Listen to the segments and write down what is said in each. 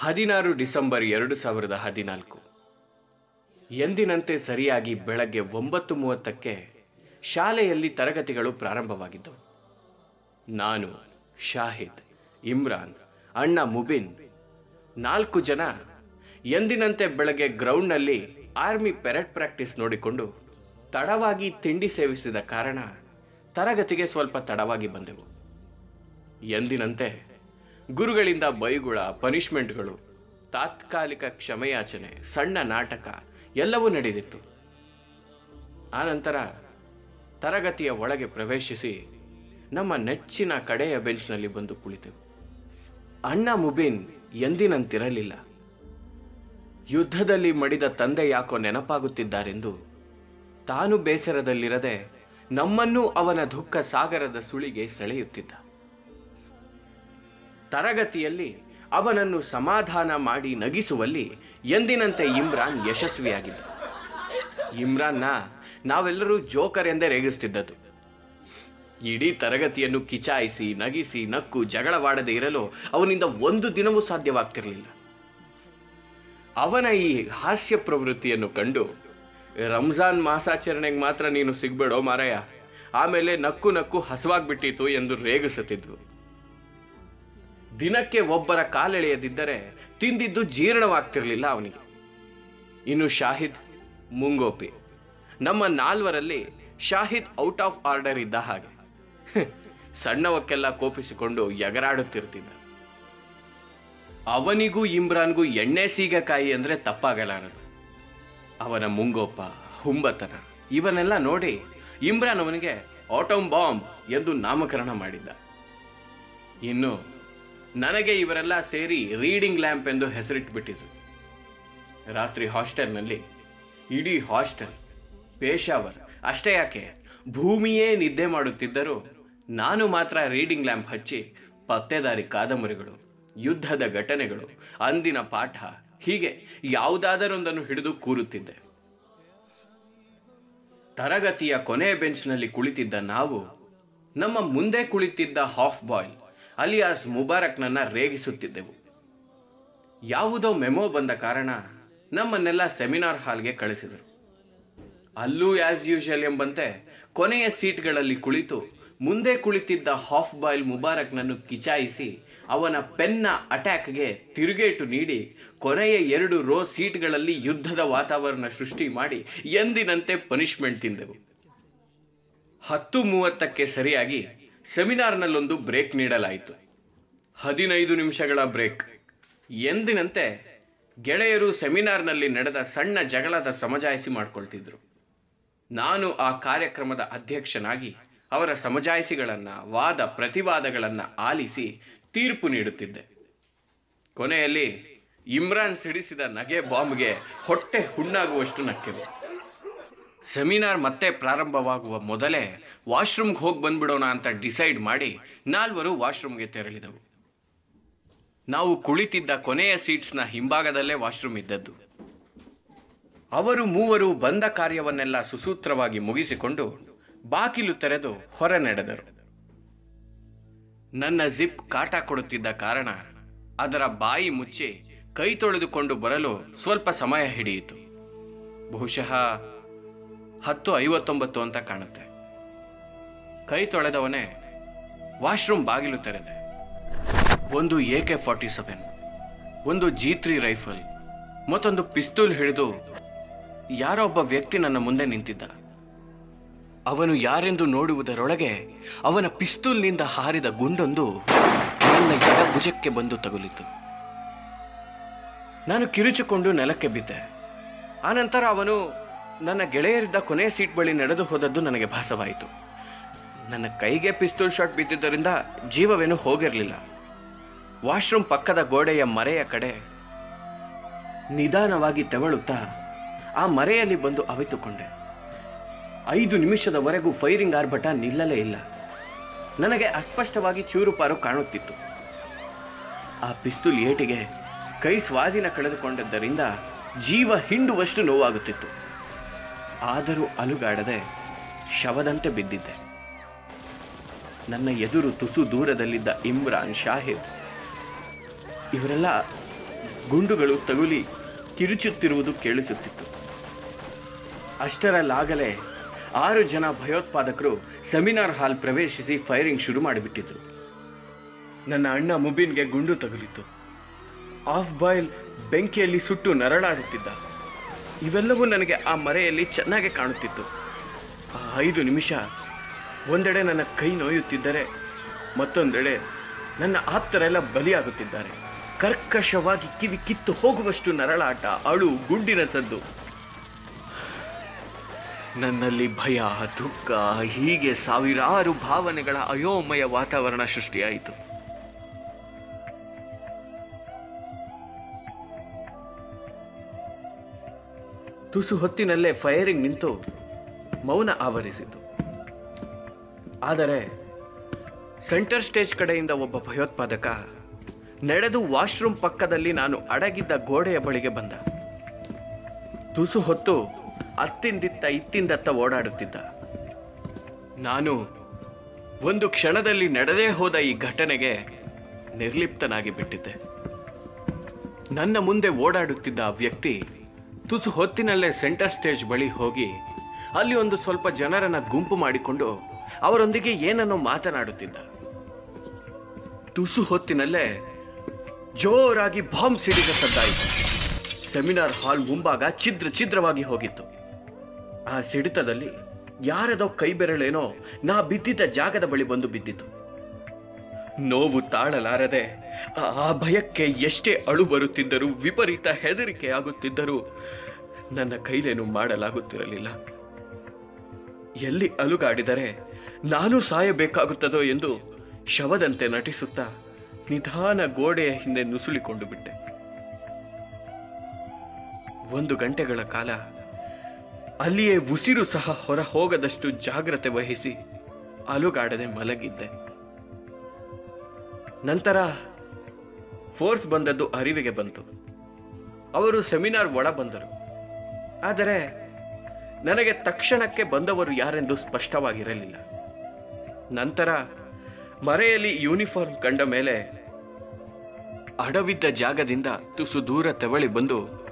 ಹದಿನಾರು ಡಿಸೆಂಬರ್ ಎರಡು ಸಾವಿರದ ಹದಿನಾಲ್ಕು. ಎಂದಿನಂತೆ ಸರಿಯಾಗಿ ಬೆಳಗ್ಗೆ ಒಂಬತ್ತು ಮೂವತ್ತಕ್ಕೆ ಶಾಲೆಯಲ್ಲಿ ತರಗತಿಗಳು ಪ್ರಾರಂಭವಾಗಿದ್ದವು. ನಾನು, ಶಾಹಿದ್, ಇಮ್ರಾನ್, ಅಣ್ಣ ಮುಬಿನ್ ನಾಲ್ಕು ಜನ ಎಂದಿನಂತೆ ಬೆಳಗ್ಗೆ ಗ್ರೌಂಡ್ನಲ್ಲಿ ಆರ್ಮಿ ಪೆರೆಡ್ ಪ್ರಾಕ್ಟೀಸ್ ನೋಡಿಕೊಂಡು ತಡವಾಗಿ ತಿಂಡಿ ಸೇವಿಸಿದ ಕಾರಣ ತರಗತಿಗೆ ಸ್ವಲ್ಪ ತಡವಾಗಿ ಬಂದೆವು. ಎಂದಿನಂತೆ ಗುರುಗಳಿಂದ ಬೈಗುಳ ಪನಿಷ್ಮೆಂಟ್ಗಳು ತಾತ್ಕಾಲಿಕ ಕ್ಷಮೆಯಾಚನೆ, ಸಣ್ಣ ನಾಟಕ, ಎಲ್ಲವೂ ನಡೆದಿತ್ತು. ಆನಂತರ ತರಗತಿಯ ಒಳಗೆ ಪ್ರವೇಶಿಸಿ ನಮ್ಮ ನೆಚ್ಚಿನ ಕಡೆಯ ಬೆಂಚ್ನಲ್ಲಿ ಬಂದು ಕುಳಿತೆವು ಅಣ್ಣ ಮುಬೀನ್ ಎಂದಿನಂತಿರಲಿಲ್ಲ. ಯುದ್ಧದಲ್ಲಿ ಮಡಿದ ತಂದೆ ಯಾಕೋ ನೆನಪಾಗುತ್ತಿದ್ದಾರೆಂದು ತಾನು ಬೇಸರದಲ್ಲಿರದೆ ನಮ್ಮನ್ನೂ ಅವನ ದುಃಖ ಸಾಗರದ ಸುಳಿಗೆ ಸೆಳೆಯುತ್ತಿದ್ದ. ತರಗತಿಯಲ್ಲಿ ಅವನನ್ನು ಸಮಾಧಾನ ಮಾಡಿ ನಗಿಸುವಲ್ಲಿ ಎಂದಿನಂತೆ ಇಮ್ರಾನ್ ಯಶಸ್ವಿಯಾಗಿದ್ದ. ಇಮ್ರಾನ್ನ ನಾವೆಲ್ಲರೂ ಜೋಕರ್ ಎಂದೇ ರೇಗಿಸ್ತಿದ್ದದ್ದು. ಇಡೀ ತರಗತಿಯನ್ನು ಕಿಚಾಯಿಸಿ, ನಗಿಸಿ, ನಕ್ಕು, ಜಗಳವಾಡದೆ ಇರಲು ಅವನಿಂದ ಒಂದು ದಿನವೂ ಸಾಧ್ಯವಾಗ್ತಿರಲಿಲ್ಲ. ಅವನ ಈ ಹಾಸ್ಯ ಪ್ರವೃತ್ತಿಯನ್ನು ಕಂಡು ರಂಜಾನ್ ಮಾಸಾಚರಣೆಗೆ ಮಾತ್ರ ನೀನು ಸಿಗ್ಬೇಡೋ ಮಾರಾಯ. ಆಮೇಲೆ ನಕ್ಕು ನಕ್ಕು ಹಸುವಾಗ್ಬಿಟ್ಟಿತ್ತು ಎಂದು ರೇಗಿಸುತ್ತಿದ್ವು. ದಿನಕ್ಕೆ ಒಬ್ಬರ ಕಾಲೆಳೆಯದಿದ್ದರೆ ತಿಂದಿದ್ದು ಜೀರ್ಣವಾಗ್ತಿರಲಿಲ್ಲ ಅವನಿಗೆ. ಇನ್ನು ಶಾಹಿದ್ ಮುಂಗೋಪಿ. ನಮ್ಮ ನಾಲ್ವರಲ್ಲಿ ಶಾಹಿದ್ ಔಟ್ ಆಫ್ ಆರ್ಡರ್ ಇದ್ದ ಹಾಗೆ. ಸಣ್ಣವಕ್ಕೆಲ್ಲ ಕೋಪಿಸಿಕೊಂಡು ಎಗರಾಡುತ್ತಿರ್ತಿದ್ದ. ಅವನಿಗೂ ಇಮ್ರಾನ್ಗೂ ಎಣ್ಣೆ ಸೀಗಕಾಯಿ ಅಂದರೆ ತಪ್ಪಾಗಲಾರದು ಅವನ ಮುಂಗೋಪ, ಹುಂಬತನ, ಇವನ್ನೆಲ್ಲ ನೋಡಿ ಇಮ್ರಾನ್ ಅವನಿಗೆ ಆಟೋಮ್ ಬಾಂಬ್ ಎಂದು ನಾಮಕರಣ ಮಾಡಿದ್ದ. ಇನ್ನು ನನಗೆ ಇವರೆಲ್ಲ ಸೇರಿ ರೀಡಿಂಗ್ ಲ್ಯಾಂಪ್ ಎಂದು ಹೆಸರಿಟ್ಬಿಟ್ಟಿದ್ರು. ರಾತ್ರಿ ಹಾಸ್ಟೆಲ್ನಲ್ಲಿ, ಇಡೀ ಹಾಸ್ಟೆಲ್ ಪೇಶಾವರ್. ಅಷ್ಟೇ ಯಾಕೆ? ಭೂಮಿಯೇ ನಿದ್ದೆ ಮಾಡುತ್ತಿದ್ದರೂ ನಾನು ಮಾತ್ರ ರೀಡಿಂಗ್ ಲ್ಯಾಂಪ್ ಹಚ್ಚಿ ಪತ್ತೆದಾರಿ ಕಾದಂಬರಿಗಳು, ಯುದ್ಧದ ಘಟನೆಗಳು, ಅಂದಿನ ಪಾಠ, ಹೀಗೆ ಯಾವುದಾದರೊಂದನ್ನು ಹಿಡಿದು ಕೂರುತ್ತಿದ್ದೆ. ತರಗತಿಯ ಕೊನೆಯ ಬೆಂಚ್ನಲ್ಲಿ ಕುಳಿತಿದ್ದ ನಾವು ನಮ್ಮ ಮುಂದೆ ಕುಳಿತಿದ್ದ ಹಾಫ್ ಬಾಯ್ ಅಲಿಯಾಸ್ ಮುಬಾರಕ್ನನ್ನು ರೇಗಿಸುತ್ತಿದ್ದೆವು. ಯಾವುದೋ ಮೆಮೊ ಬಂದ ಕಾರಣ ನಮ್ಮನ್ನೆಲ್ಲ ಸೆಮಿನಾರ್ ಹಾಲ್ಗೆ ಕಳಿಸಿದರು. ಅಲ್ಲೂ ಆಸ್ ಯೂಶುವಲ್ ಎಂಬಂತೆ ಕೊನೆಯ ಸೀಟ್ಗಳಲ್ಲಿ ಕುಳಿತು ಮುಂದೆ ಕುಳಿತಿದ್ದ ಹಾಫ್ ಬಾಯ್ಲ್ ಮುಬಾರಕ್ನನ್ನು ಕಿಚಾಯಿಸಿ ಅವನ ಪೆನ್ನ ಅಟ್ಯಾಕ್ಗೆ ತಿರುಗೇಟು ನೀಡಿ ಕೊನೆಯ ಎರಡು ರೋ ಸೀಟ್ಗಳಲ್ಲಿ ಯುದ್ಧದ ವಾತಾವರಣ ಸೃಷ್ಟಿ ಮಾಡಿ ಎಂದಿನಂತೆ ಪನಿಷ್ಮೆಂಟ್ ತಿಂದೆವು. ಹತ್ತು ಮೂವತ್ತಕ್ಕೆ ಸರಿಯಾಗಿ ಸೆಮಿನಾರ್ನಲ್ಲೊಂದು ಬ್ರೇಕ್ ನೀಡಲಾಯಿತು. ಹದಿನೈದು ನಿಮಿಷಗಳ ಬ್ರೇಕ್. ಎಂದಿನಂತೆ ಗೆಳೆಯರು ಸೆಮಿನಾರ್ನಲ್ಲಿ ನಡೆದ ಸಣ್ಣ ಜಗಳದ ಸಮಜಾಯಿಸಿ ಮಾಡಿಕೊಳ್ತಿದ್ರು. ನಾನು ಆ ಕಾರ್ಯಕ್ರಮದ ಅಧ್ಯಕ್ಷನಾಗಿ ಅವರ ಸಮಜಾಯಿಸಿಗಳನ್ನು, ವಾದ ಪ್ರತಿವಾದಗಳನ್ನು ಆಲಿಸಿ ತೀರ್ಪು ನೀಡುತ್ತಿದ್ದೆ. ಕೊನೆಯಲ್ಲಿ ಇಮ್ರಾನ್ ಸಿಡಿಸಿದ ನಗೆ ಬಾಂಬ್ಗೆ ಹೊಟ್ಟೆ ಹುಣ್ಣಾಗುವಷ್ಟು ನಕ್ಕೆವು ಸೆಮಿನಾರ್ ಮತ್ತೆ ಪ್ರಾರಂಭವಾಗುವ ಮೊದಲೇ ವಾಶ್ರೂಮ್ಗೆ ಹೋಗಿ ಬಂದ್ಬಿಡೋಣ ಅಂತ ಡಿಸೈಡ್ ಮಾಡಿ ನಾಲ್ವರು ವಾಶ್ರೂಮ್ಗೆ ತೆರಳಿದವು. ನಾವು ಕುಳಿತಿದ್ದ ಕೊನೆಯ ಸೀಟ್ಸ್ನ ಹಿಂಭಾಗದಲ್ಲೇ ವಾಶ್ರೂಮ್ ಇದ್ದದ್ದು. ಅವರು ಮೂವರು ಬಂದ ಕಾರ್ಯವನ್ನೆಲ್ಲ ಸುಸೂತ್ರವಾಗಿ ಮುಗಿಸಿಕೊಂಡು ಬಾಗಿಲು ತೆರೆದು ಹೊರ ನಡೆದರು. ನನ್ನ ಜಿಪ್ ಕಾಟ ಕೊಡುತ್ತಿದ್ದ ಕಾರಣ ಅದರ ಬಾಯಿ ಮುಚ್ಚಿ ಕೈ ತೊಳೆದುಕೊಂಡು ಬರಲು ಸ್ವಲ್ಪ ಸಮಯ ಹಿಡಿಯಿತು. ಬಹುಶಃ ಹತ್ತು ಐವತ್ತೊಂಬತ್ತು ಅಂತ ಕಾಣುತ್ತೆ. ಕೈ ತೊಳೆದವನೇ ವಾಶ್ರೂಮ್ ಬಾಗಿಲು ತೆರೆದೆ. ಒಂದು ಎ ಕೆ ಫಾರ್ಟಿ ಸೆವೆನ್, ಒಂದು ಜಿ ತ್ರೀ ರೈಫಲ್, ಮತ್ತೊಂದು ಪಿಸ್ತೂಲ್ ಹಿಡಿದು ಯಾರೋ ಒಬ್ಬ ವ್ಯಕ್ತಿ ನನ್ನ ಮುಂದೆ ನಿಂತಿದ್ದ. ಅವನು ಯಾರೆಂದು ನೋಡುವುದರೊಳಗೆ ಅವನ ಪಿಸ್ತೂಲ್ನಿಂದ ಹಾರಿದ ಗುಂಡೊಂದು ನನ್ನ ಎಡ ಭುಜಕ್ಕೆ ಬಂದು ತಗುಲಿತು ನಾನು ಕಿರುಚಿಕೊಂಡು ನೆಲಕ್ಕೆ ಬಿದ್ದೆ. ಆನಂತರ ಅವನು ನನ್ನ ಗೆಳೆಯರಿದ್ದ ಕೊನೆಯ ಸೀಟ್ ಬಳಿ ನಡೆದು ಹೋದದ್ದು ನನಗೆ ಭಾಸವಾಯಿತು. ನನ್ನ ಕೈಗೆ ಪಿಸ್ತೂಲ್ ಶಾಟ್ ಬಿದ್ದಿದ್ದರಿಂದ ಜೀವವೇನು ಹೋಗಿರಲಿಲ್ಲ. ವಾಶ್ರೂಮ್ ಪಕ್ಕದ ಗೋಡೆಯ ಮರೆಯ ಕಡೆ ನಿಧಾನವಾಗಿ ತೆವಳುತ್ತಾ ಆ ಮರೆಯಲ್ಲಿ ಬಂದು ಅವಿತುಕೊಂಡೆ. ಐದು ನಿಮಿಷದವರೆಗೂ ಫೈರಿಂಗ್ ಆರ್ಭಟ ನಿಲ್ಲಲೇ ಇಲ್ಲ. ನನಗೆ ಅಸ್ಪಷ್ಟವಾಗಿ ಚೂರುಪಾರು ಕಾಣುತ್ತಿತ್ತು. ಆ ಪಿಸ್ತೂಲ್ ಏಟಿಗೆ ಕೈ ಸ್ವಾಧೀನ ಕಳೆದುಕೊಂಡದ್ದರಿಂದ ಜೀವ ಹಿಂಡುವಷ್ಟು ನೋವಾಗುತ್ತಿತ್ತು. ಆದರೂ ಅಲುಗಾಡದೆ ಶವದಂತೆ ಬಿದ್ದಿದ್ದೆ. ನನ್ನ ಎದುರು ತುಸು ದೂರದಲ್ಲಿದ್ದ ಇಮ್ರಾನ್ ಶಾಹಿದ್ ಇವರೆಲ್ಲ ಗುಂಡುಗಳು ತಗುಲಿ ಕಿರುಚುತ್ತಿರುವುದು ಕೇಳಿಸುತ್ತಿತ್ತು. ಅಷ್ಟರಲ್ಲಾಗಲೇ ಆರು ಜನ ಭಯೋತ್ಪಾದಕರು ಸೆಮಿನಾರ್ ಹಾಲ್ ಪ್ರವೇಶಿಸಿ ಫೈರಿಂಗ್ ಶುರು ಮಾಡಿಬಿಟ್ಟಿದ್ರು. ನನ್ನ ಅಣ್ಣ ಮುಬಿನ್ಗೆ ಗುಂಡು ತಗುಲಿತು ಆಫ್ ಬಾಯ್ಲ್ ಬೆಂಕಿಯಲ್ಲಿ ಸುಟ್ಟು ನರಳಾಡುತ್ತಿದ್ದ. ಇವೆಲ್ಲವೂ ನನಗೆ ಆ ಮರೆಯಲ್ಲಿ ಚೆನ್ನಾಗಿ ಕಾಣುತ್ತಿತ್ತು. ಆ ಐದು ನಿಮಿಷ ಒಂದೆಡೆ ನನ್ನ ಕೈ ನೋಯುತ್ತಿದ್ದರೆ ಮತ್ತೊಂದೆಡೆ ನನ್ನ ಆಪ್ತರೆಲ್ಲ ಬಲಿಯಾಗುತ್ತಿದ್ದಾರೆ. ಕರ್ಕಶವಾಗಿ ಕಿವಿ ಕಿತ್ತು ಹೋಗುವಷ್ಟು ನರಳಾಟ, ಅಳು, ಗುಂಡಿನ ಸದ್ದು ನನ್ನಲ್ಲಿ ಭಯ, ದುಃಖ, ಹೀಗೆ ಸಾವಿರಾರು ಭಾವನೆಗಳ ಅಯೋಮಯ ವಾತಾವರಣ ಸೃಷ್ಟಿಯಾಯಿತು. ತುಸು ಹೊತ್ತಿನಲ್ಲೇ ಫೈರಿಂಗ್ ನಿಂತು ಮೌನ ಆವರಿಸಿತು. ಆದರೆ ಸೆಂಟರ್ ಸ್ಟೇಜ್ ಕಡೆಯಿಂದ ಒಬ್ಬ ಭಯೋತ್ಪಾದಕ ನಡೆದು ವಾಶ್ರೂಮ್ ಪಕ್ಕದಲ್ಲಿ ನಾನು ಅಡಗಿದ್ದ ಗೋಡೆಯ ಬಳಿಗೆ ಬಂದ. ತುಸು ಹೊತ್ತು ಅತ್ತಿಂದಿತ್ತ ಇತ್ತಿಂದತ್ತ ಓಡಾಡುತ್ತಿದ್ದ. ನಾನು ಒಂದು ಕ್ಷಣದಲ್ಲಿ ನಡೆದೇ ಹೋದ ಈ ಘಟನೆಗೆ ನಿರ್ಲಿಪ್ತನಾಗಿ ಬಿಟ್ಟಿದ್ದೆ. ನನ್ನ ಮುಂದೆ ಓಡಾಡುತ್ತಿದ್ದ ಆ ವ್ಯಕ್ತಿ ತುಸು ಹೊತ್ತಿನಲ್ಲೇ ಸೆಂಟರ್ ಸ್ಟೇಜ್ ಬಳಿ ಹೋಗಿ ಅಲ್ಲಿ ಒಂದು ಸ್ವಲ್ಪ ಜನರನ್ನು ಗುಂಪು ಮಾಡಿಕೊಂಡು ಅವರೊಂದಿಗೆ ಏನನ್ನೋ ಮಾತನಾಡುತ್ತಿದ್ದ. ತುಸು ಹೊತ್ತಿನಲ್ಲೇ ಜೋರಾಗಿ ಬಾಂಬ್ ಸಿಡಿದ ಸದ್ದಾಯಿತು. ಸೆಮಿನಾರ್ ಹಾಲ್ ಮುಂಭಾಗ ಛಿದ್ರ ಛಿದ್ರವಾಗಿ ಹೋಗಿತ್ತು. ಆ ಸಿಡಿತದಲ್ಲಿ ಯಾರದೋ ಕೈ ಬೆರಳೇನೋ ನಾ ಬಿದ್ದಿದ್ದ ಜಾಗದ ಬಳಿ ಬಂದು ಬಿದ್ದಿತು ನೋವು ತಾಳಲಾರದೆ ಆ- ಆ ಭಯಕ್ಕೆ ಎಷ್ಟೇ ಅಳು ಬರುತ್ತಿದ್ದರೂ ವಿಪರೀತ ಹೆದರಿಕೆ ಆಗುತ್ತಿದ್ದರೂ ನನ್ನ ಕೈಲೇನು ಮಾಡಲಾಗುತ್ತಿರಲಿಲ್ಲ. ಎಲ್ಲಿ ಅಲುಗಾಡಿದರೆ ನಾನು ಸಾಯಬೇಕಾಗುತ್ತದೋ ಎಂದು ಶವದಂತೆ ನಟಿಸುತ್ತಾ ನಿಧಾನ ಗೋಡೆಯ ಹಿಂದೆ ನುಸುಳಿಕೊಂಡು ಬಿಟ್ಟೆ. ಒಂದು ಗಂಟೆಗಳ ಕಾಲ ಅಲ್ಲಿಯೇ ಉಸಿರು ಸಹ ಹೊರ ಹೋಗದಷ್ಟು ಜಾಗ್ರತೆ ವಹಿಸಿ ಅಲುಗಾಡದೆ ಮಲಗಿದ್ದೆ. ನಂತರ ಫೋರ್ಸ್ ಬಂದದ್ದು ಅರಿವಿಗೆ ಬಂತು. ಅವರು ಸೆಮಿನಾರ್ ಒಳ ಬಂದರು. ಆದರೆ ನನಗೆ ತಕ್ಷಣಕ್ಕೆ ಬಂದವರು ಯಾರೆಂದು ಸ್ಪಷ್ಟವಾಗಿರಲಿಲ್ಲ. ನಂತರ ಮರೆಯಲ್ಲಿ ಯೂನಿಫಾರ್ಮ್ ಕಂಡ ಮೇಲೆ ಅಡವಿದ್ದ ಜಾಗದಿಂದ ತುಸು ದೂರ ತೆವಳಿ ಬಂದು,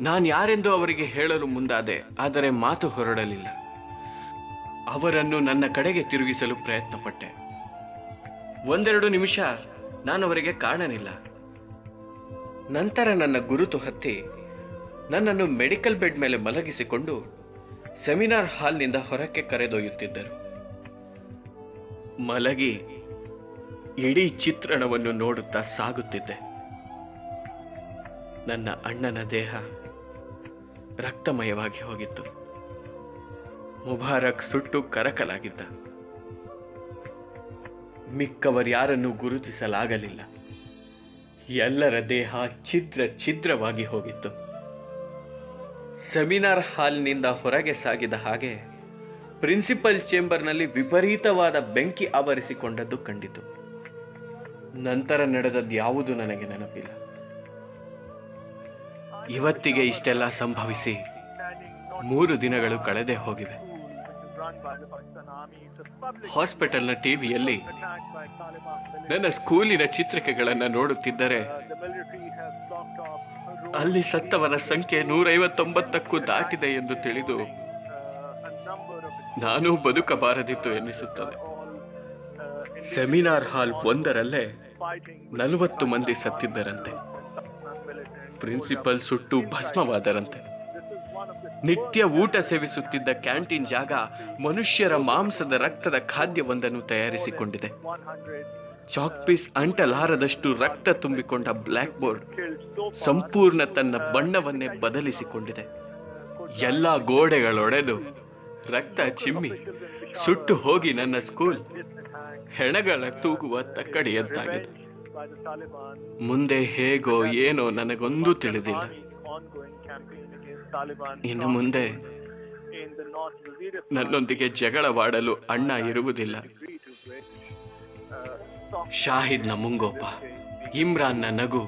ನಾನು ಯಾರೆಂದು ಅವರಿಗೆ ಹೇಳಲು ಮುಂದಾದೆ, ಆದರೆ ಮಾತು ಹೊರಡಲಿಲ್ಲ. ಅವರನ್ನು ನನ್ನ ಕಡೆಗೆ ತಿರುಗಿಸಲು ಪ್ರಯತ್ನಪಟ್ಟೆ. ಒಂದೆರಡು ನಿಮಿಷ ನಾನು ಅವರಿಗೆ ಕಾಣಲಿಲ್ಲ. ನಂತರ ನನ್ನ ಗುರುತು ಹತ್ತಿ ನನ್ನನ್ನು ಮೆಡಿಕಲ್ ಬೆಡ್ ಮೇಲೆ ಮಲಗಿಸಿಕೊಂಡು ಸೆಮಿನಾರ್ ಹಾಲ್ನಿಂದ ಹೊರಕ್ಕೆ ಕರೆದೊಯ್ಯುತ್ತಿದ್ದರು. ಮಲಗಿ ಇಡೀ ಚಿತ್ರಣವನ್ನು ನೋಡುತ್ತಾ ಸಾಗುತ್ತಿದ್ದೆ. ನನ್ನ ಅಣ್ಣನ ದೇಹ ರಕ್ತಮಯವಾಗಿ ಹೋಗಿತ್ತು. ಮುಬಾರಕ್ ಸುಟ್ಟು ಕರಕಲಾಗಿದ್ದ. ಮಿಕ್ಕವರ್ಯಾರನ್ನು ಗುರುತಿಸಲಾಗಲಿಲ್ಲ. ಎಲ್ಲರ ದೇಹ ಛಿದ್ರ ಛಿದ್ರವಾಗಿ ಹೋಗಿತ್ತು. ಸೆಮಿನಾರ್ ಹಾಲ್ನಿಂದ ಹೊರಗೆ ಸಾಗಿದ ಹಾಗೆ ಪ್ರಿನ್ಸಿಪಲ್ ಚೇಂಬರ್ನಲ್ಲಿ ವಿಪರೀತವಾದ ಬೆಂಕಿ ಆವರಿಸಿಕೊಂಡದ್ದು ಕಂಡಿತು. ನಂತರ ನಡೆದದ್ದು ಯಾವುದು ನನಗೆ ನೆನಪಿಲ್ಲ. ಇವತ್ತಿಗೆ ಇಷ್ಟೆಲ್ಲ ಸಂಭವಿಸಿ ಮೂರು ದಿನಗಳು ಕಳೆದೇ ಹೋಗಿವೆ. ಹಾಸ್ಪಿಟಲ್ನ ಟಿವಿಯಲ್ಲಿ ನನ್ನ ಸ್ಕೂಲಿನ ಚಿತ್ರಿಕೆಗಳನ್ನು ನೋಡುತ್ತಿದ್ದರೆ ಅಲ್ಲಿ ಸತ್ತವರ ಸಂಖ್ಯೆ ನೂರೈವತ್ತೊಂಬತ್ತಕ್ಕೂ ದಾಟಿದೆ ಎಂದು ತಿಳಿದು ನಾನು ಬದುಕಬಾರದಿತ್ತು ಎನ್ನಿಸುತ್ತದೆ. ಸೆಮಿನಾರ್ ಹಾಲ್ ಒಂದರಲ್ಲೇ ನಲವತ್ತು ಮಂದಿ ಸತ್ತಿದ್ದರಂತೆ. ಪ್ರಿನ್ಸಿಪಲ್ ಸುಟ್ಟು ಭಸ್ಮವಾದರಂತೆ. ನಿತ್ಯ ಊಟ ಸೇವಿಸುತ್ತಿದ್ದ ಕ್ಯಾಂಟೀನ್ ಜಾಗ ಮನುಷ್ಯರ ಮಾಂಸದ ರಕ್ತದ ಖಾದ್ಯವೊಂದನ್ನು ತಯಾರಿಸಿಕೊಂಡಿದೆ. ಚಾಕ್ ಪೀಸ್ ಅಂಟಲಾರದಷ್ಟು ರಕ್ತ ತುಂಬಿಕೊಂಡ ಬ್ಲ್ಯಾಕ್ ಬೋರ್ಡ್ ಸಂಪೂರ್ಣ ತನ್ನ ಬಣ್ಣವನ್ನೇ ಬದಲಿಸಿಕೊಂಡಿದೆ. ಎಲ್ಲ ಗೋಡೆಗಳೊಡೆದು ರಕ್ತ ಚಿಮ್ಮಿ ಸುಟ್ಟು ಹೋಗಿ ನನ್ನ ಸ್ಕೂಲ್. ಹೆಣಗಳ ತೂಗುವ ತಕ್ಕಡಿಯದ್ದಾಗಿದೆ ಮುಂದೆ ಹೇಗೋ ಏನೋ ನನಗೊಂದೂ ತಿಳಿದಿಲ್ಲ. ಇನ್ನು ಮುಂದೆ ನನ್ನೊಂದಿಗೆ ಜಗಳವಾಡಲು ಅಣ್ಣ ಇರುವುದಿಲ್ಲ. ಶಾಹಿದ್ನ ಮುಂಗೋಪ, ಇಮ್ರಾನ್ನ ನಗು,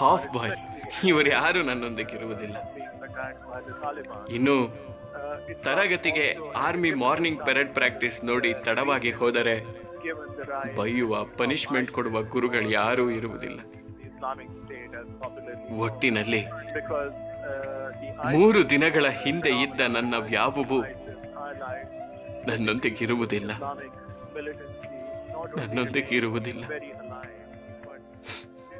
ಹಾಫ್ ಬಾಯ್, ಇವರು ಯಾರು ನನ್ನೊಂದಿಗೆ ಇರುವುದಿಲ್ಲ. ಇನ್ನು ತರಗತಿಗೆ ಆರ್ಮಿ ಮಾರ್ನಿಂಗ್ ಪೆರೇಡ್ ಪ್ರಾಕ್ಟೀಸ್ ನೋಡಿ ತಡವಾಗಿ ಹೋದರೆ ಬೈಯುವ ಪನಿಷ್ಮೆಂಟ್ ಕೊಡುವ ಗುರುಗಳು ಯಾರೂ ಇರುವುದಿಲ್ಲ. ಒಟ್ಟಿನಲ್ಲಿ ಮೂರು ದಿನಗಳ ಹಿಂದೆ ಇದ್ದ ನನ್ನ ವ್ಯಾವುವು ನನ್ನೊಂದಿಗಿರುವುದಿಲ್ಲ highlights